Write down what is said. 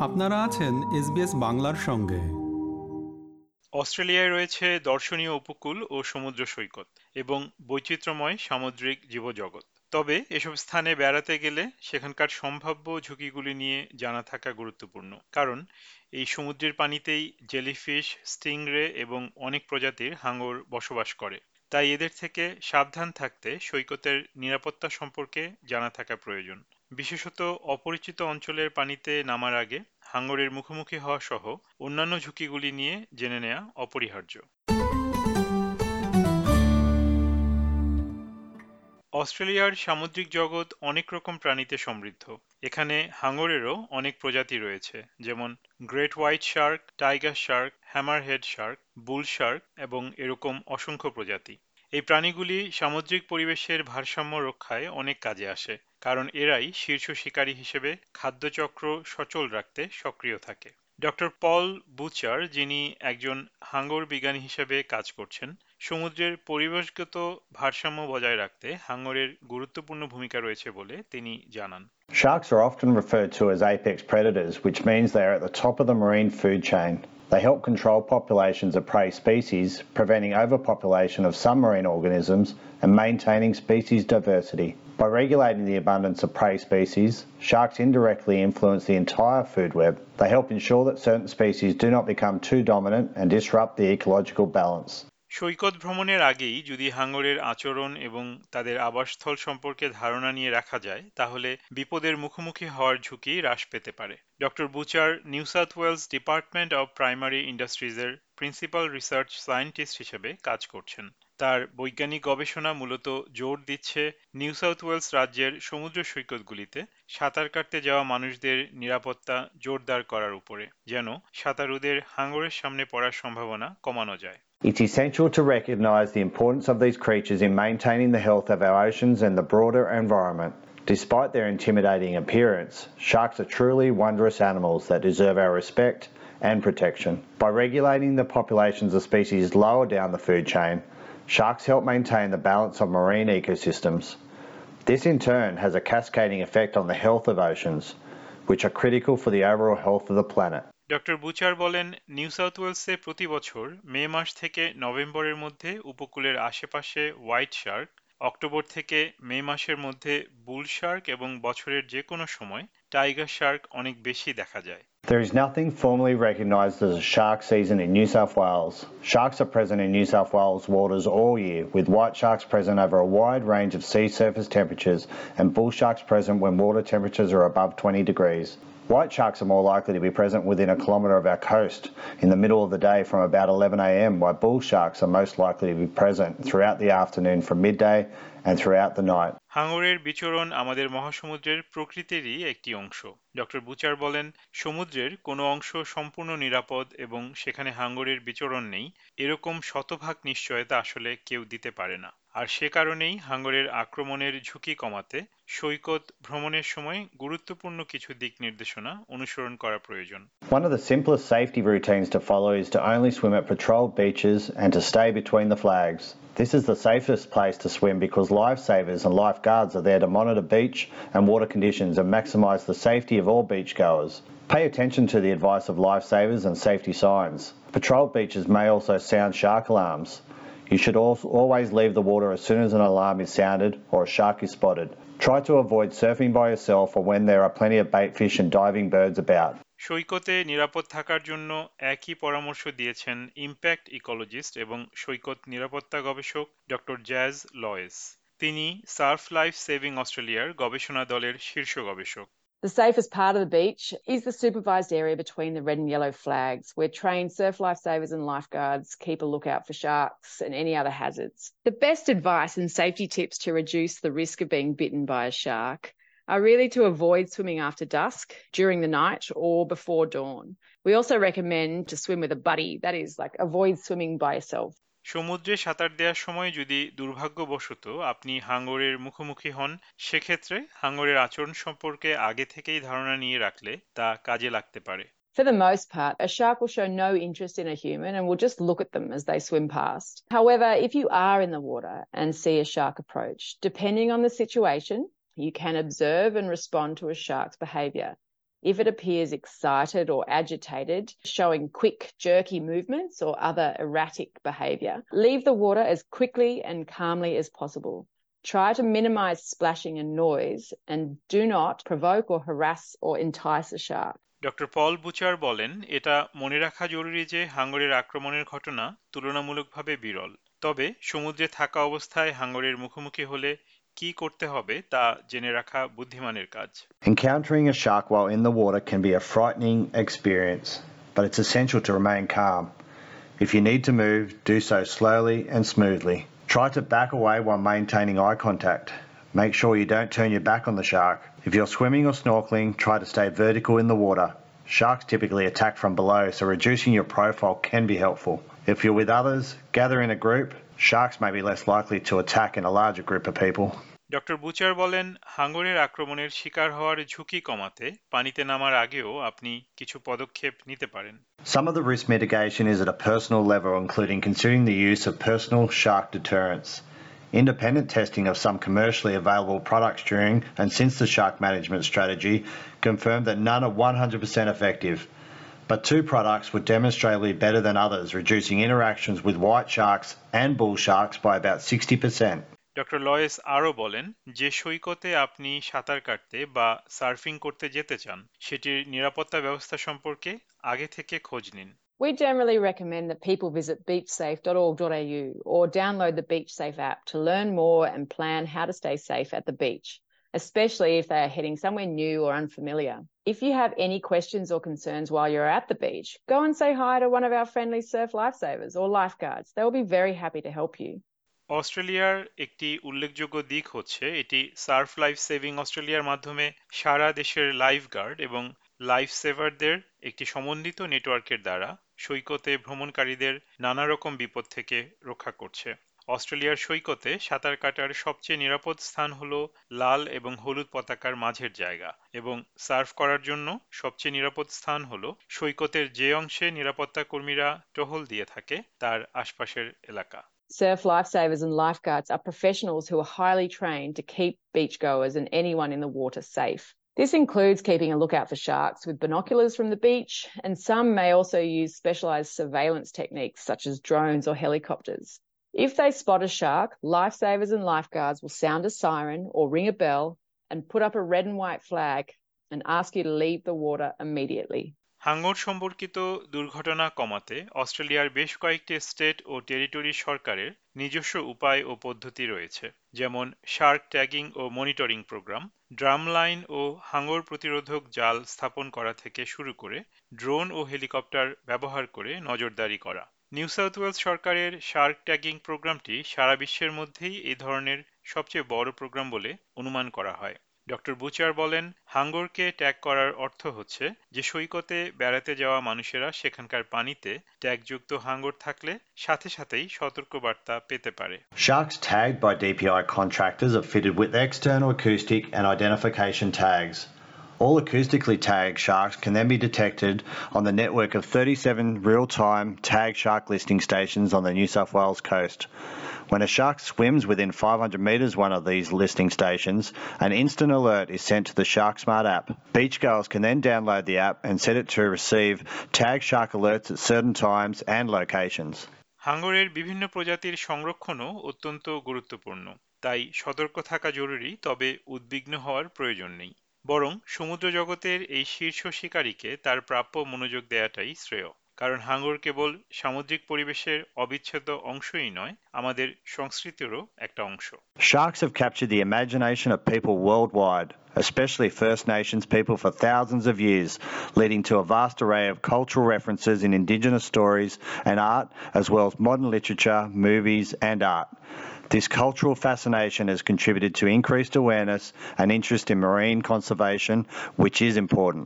আপনারা আছেন এসবিএস বাংলার সঙ্গে। অস্ট্রেলিয়ায় রয়েছে দর্শনীয় উপকূল ও সমুদ্র সৈকত এবং বৈচিত্র্যময় সামুদ্রিক জীবজগৎ। তবে এসব স্থানে বেড়াতে গেলে সেখানকার সম্ভাব্য ঝুঁকিগুলি নিয়ে জানা থাকা গুরুত্বপূর্ণ। কারণ এই সমুদ্রের পানিতেই জেলিফিশ, স্টিংরে এবং অনেক প্রজাতির হাঙর বসবাস করে। তাই এদের থেকে সাবধান থাকতে সৈকতের নিরাপত্তা সম্পর্কে জানা থাকা প্রয়োজন। বিশেষত অপরিচিত অঞ্চলের পানিতে নামার আগে হাঙ্গরের মুখোমুখি হওয়া সহ অন্যান্য ঝুঁকিগুলি নিয়ে জেনে নেওয়া অপরিহার্য। অস্ট্রেলিয়ার সামুদ্রিক জগৎ অনেক রকম প্রাণীতে সমৃদ্ধ। এখানে হাঙরেরও অনেক প্রজাতি রয়েছে, যেমন great white shark, tiger shark, hammerhead shark, bull shark এবং এরকম অসংখ্য প্রজাতি। এই প্রাণীগুলি সামুদ্রিক পরিবেশের ভারসাম্য রক্ষায় অনেক কাজে আসে, কারণ এরাই শীর্ষ শিকারী হিসেবে খাদ্যচক্র সচল রাখতে সক্রিয় থাকে। ডক্টর পল বুচার, যিনি একজন হাঙ্গর বিজ্ঞানী হিসেবে কাজ করছেন সমুদ্রের পরিবেশগত ভারসাম্য বজায় রাখতে হাঙ্গরের গুরুত্বপূর্ণ ভূমিকা রয়েছে বলে তিনি জানান Sharks are often referred to as apex predators, which means they are at the top of the marine food chain. They help control populations of prey species, preventing overpopulation of some marine organisms and maintaining species diversity. By regulating the abundance of prey species, sharks indirectly influence the entire food web. They help ensure that certain species do not become too dominant and disrupt the ecological balance. সৈকত ভ্রমণের আগেই যদি হাঙ্গরের আচরণ এবং তাদের আবাসস্থল সম্পর্কে ধারণা নিয়ে রাখা যায়, তাহলে বিপদের মুখোমুখি হওয়ার ঝুঁকি হ্রাস পেতে পারে। Doctor Butcher, New South Wales Department of Primary ইন্ডাস্ট্রিজের principal research scientist হিসেবে কাজ করছেন। তার বৈজ্ঞানিক গবেষণা মূলত জোর দিচ্ছে নিউ সাউথ ওয়েলস রাজ্যের সমুদ্র সৈকতগুলিতে সাঁতার কাটতে যাওয়া মানুষদের নিরাপত্তা জোরদার করার উপরে, যেন সাঁতারুদের হাঙ্গরের সামনে পড়ার সম্ভাবনা কমানো যায়। It's essential to recognise the importance of these creatures in maintaining the health of our oceans and the broader environment. Despite their intimidating appearance, sharks are truly wondrous animals that deserve our respect and protection. By regulating the populations of species lower down the food chain, sharks help maintain the balance of marine ecosystems. This in turn has a cascading effect on the health of oceans, which are critical for the overall health of the planet. Doctor Butcher বলেন New South ওয়েলসে প্রতি বছর মে মাস থেকে নভেম্বরের মধ্যে উপকূলের আশেপাশে white Shark October থেকে মে মাসের মধ্যে বুল শার্ক এবং বছরের যে কোনো সময় টাইগার শার্ক অনেক বেশি দেখা যায় There is nothing formally recognised as a shark season in New South Wales. Sharks are present in New South Wales waters all year, with white sharks present over a wide range of sea surface temperatures and bull sharks present when water temperatures are above 20 degrees. White sharks are more likely to be present within a kilometre of our coast in the middle of the day from about 11am, while bull sharks are most likely to be present throughout the afternoon from midday and throughout the night. হাঙরের বিচরণ আমাদের মহাসমুদ্রের প্রকৃতিরই একটি অংশ। Doctor Butcher বলেন, সমুদ্রের কোনো অংশ সম্পূর্ণ নিরাপদ এবং সেখানে হাঙ্গরের বিচরণ নেই। এরকম শতভাগ নিশ্চয়তা আসলে কেউ দিতে পারে না। আর সে কারণেই হাঙ্গরের আক্রমণের ঝুঁকি কমাতে সৈকত ভ্রমণের সময় গুরুত্বপূর্ণ কিছু দিক নির্দেশনা অনুসরণ করা প্রয়োজন। One of the simplest safety routines to follow is to only swim at patrolled beaches and to stay between the flags. This is the safest place to swim because lifesavers and lifeguards are there to monitor beach and water conditions and maximise the safety of all beachgoers. Pay attention to the advice of lifesavers and safety signs. Patrolled beaches may also sound shark alarms. You should always leave the water as soon as an alarm is sounded or a shark is spotted. Try to avoid surfing by yourself or when there are plenty of bait fish and diving birds about. সৈকতে নিরাপদ থাকার জন্য একই পরামর্শ দিয়েছেন impact ecologist এবং সৈকত নিরাপত্তা গবেষক ডক্টর জ্যাজ লয়েস তিনি সার্ফ লাইফ সেভিং অস্ট্রেলিয়ার গবেষণা দলের শীর্ষ গবেষক The safest part of the beach is the supervised area between the red and yellow flags, where trained surf lifesavers and lifeguards keep a lookout for sharks and any other hazards. The best advice and safety tips to reduce the risk of being bitten by a shark are really to avoid swimming after dusk, during the night, or before dawn. We also recommend to swim with a buddy, that is, like avoid swimming by yourself. সমুদ্রে সাঁতার দেওয়ার সময় যদি দুর্ভাগ্যবশত আপনি হাঙ্গরের মুখোমুখি হন সেক্ষেত্রে হাঙ্গরের আচরণ সম্পর্কে আগে থেকেই ধারণা নিয়ে রাখলে তা কাজে লাগতে পারে For the most part, a shark will show no interest in a human and will just look at them as they swim past. However, if you are in the water and see a shark approach, depending on the situation, you can observe and respond to a shark's behaviour. If it appears excited or agitated, showing quick, jerky movements or other erratic behaviour, leave the water as quickly and calmly as possible. Try to minimize splashing and noise and do not provoke or harass or entice a shark. Doctor Paul Butcher বলেন এটা মনে রাখা জরুরি যে হাঙ্গরের আক্রমণের ঘটনা তুলনামূলকভাবে বিরল তবে সমুদ্রে থাকা অবস্থায় হাঙ্গরের মুখোমুখি হলে কি করতে হবে তা জেনে রাখা বুদ্ধিমানের কাজ Encountering a shark while in the water can be a frightening experience, but it's essential to remain calm. If you need to move, do so slowly and smoothly. Try to back away while maintaining eye contact. Make sure you don't turn your back on the shark. If you're swimming or snorkeling, try to stay vertical in the water. Sharks typically attack from below, so reducing your profile can be helpful. If you're with others, gather in a group. Sharks may be less likely to attack in a larger group of people. Doctor Butcher বলেন হাঙ্গরের আক্রমণের শিকার হওয়ার ঝুঁকি কমাতে পানিতে নামার আগেও আপনি কিছু পদক্ষেপ নিতে পারেন Some of the risk mitigation is at a personal level, including considering the use of personal shark deterrents. Independent testing of some commercially available products during and since the shark management strategy confirmed that none are 100% effective. But two products were demonstrably better than others, reducing interactions with white sharks and bull sharks by about 60%. Doctor Lois আরও বলেন যে সৈকতে আপনি সাঁতার কাটতে বা surfing করতে যেতে চান সেটির নিরাপত্তা ব্যবস্থা সম্পর্কে আগে থেকে খোঁজ নিন We generally recommend that people visit beachsafe.org.au or download the BeachSafe app to learn more and plan how to stay safe at the beach, Especially if they are heading somewhere new or unfamiliar. If you have any questions or concerns while you're at the beach, go and say hi to one of our friendly surf lifesavers or lifeguards. They will be very happy to help you. অস্ট্রেলিয়ার একটি উল্লেখযোগ্য দিক হচ্ছে এটি Surf life saving অস্ট্রেলিয়ার মাধ্যমে সারা দেশের লাইফ গার্ড এবং লাইফ সেভারদের একটি সমন্বিত নেটওয়ার্কের দ্বারা সৈকতে ভ্রমণকারীদের নানা রকম বিপদ থেকে রক্ষা করছে অস্ট্রেলিয়ার সৈকতে সাঁতার কাটার সবচেয়ে নিরাপদ স্থান হল লাল এবং হলুদ পতাকার মাঝের জায়গা এবং সার্ফ করার জন্য সবচেয়ে নিরাপদ স্থান হল সৈকতের যে অংশে নিরাপত্তা কর্মীরা টহল দিয়ে থাকে তার আশপাশের এলাকা Surf lifesavers and lifeguards are professionals who are highly trained to keep beachgoers and anyone in the water safe. This includes keeping a lookout for sharks with binoculars from the beach, and some may also use specialised surveillance techniques such as drones or helicopters. If they spot a shark, lifesavers and lifeguards will sound a siren or ring a bell and put up a red and white flag and ask you to leave the water immediately. হাঙ্গর সম্পর্কিত দুর্ঘটনা কমাতে অস্ট্রেলিয়ার বেশ কয়েকটি state ও territory সরকারের নিজস্ব উপায় ও পদ্ধতি রয়েছে যেমন শার্ক ট্যাগিং ও মনিটরিং প্রোগ্রাম ড্রাম লাইন ও হাঙ্গর প্রতিরোধক জাল স্থাপন করা থেকে শুরু করে ড্রোন ও হেলিকপ্টার ব্যবহার করে নজরদারি করা নিউ সাউথ ওয়েলস সরকারের শার্ক ট্যাগিং প্রোগ্রামটি সারা বিশ্বের মধ্যেই এই ধরনের সবচেয়ে বড় প্রোগ্রাম বলে অনুমান করা হয় ডক্টর বুচার বলেন, হাঙ্গরকে ট্যাগ করার অর্থ হচ্ছে যে সৈকতে বেড়াতে যাওয়া মানুষেরা সেখানকার পানিতে ট্যাগযুক্ত হাঙ্গর থাকলে সাথে সাথেই সতর্কবার্তা পেতে পারে Sharks tagged by DPI contractors are fitted with external acoustic and identification tags. All acoustically tagged sharks can then be detected on the network of 37 real time tag shark listening stations on the New South Wales coast. When a shark swims within 500 metres one of these listening stations, an instant alert is sent to the SharkSmart app. Beach girls can then download the app and set it to receive tag shark alerts at certain times and locations. হাঙ্গরের বিভিন্ন প্রজাতির সংরক্ষণও অত্যন্ত গুরুত্বপূর্ণ তাই সতর্ক থাকা জরুরি তবে উদ্বিগ্ন হওয়ার প্রয়োজন নেই বরং সমুদ্র জগতের এই শীর্ষ শিকারীকে তার প্রাপ্য মনোযোগ দেয়াটাই শ্রেয়। কারণ হাঙ্গর কেবল সামুদ্রিক পরিবেশের অবিচ্ছেদ্য অংশই নয় আমাদের সংস্কৃতিরও একটা অংশ Sharks have captured the imagination of people worldwide, especially First Nations people for thousands of years, leading to a vast array of cultural references in Indigenous stories and art, as well as modern literature, movies, and art. This cultural fascination has contributed to increased awareness and interest in marine conservation, which is important.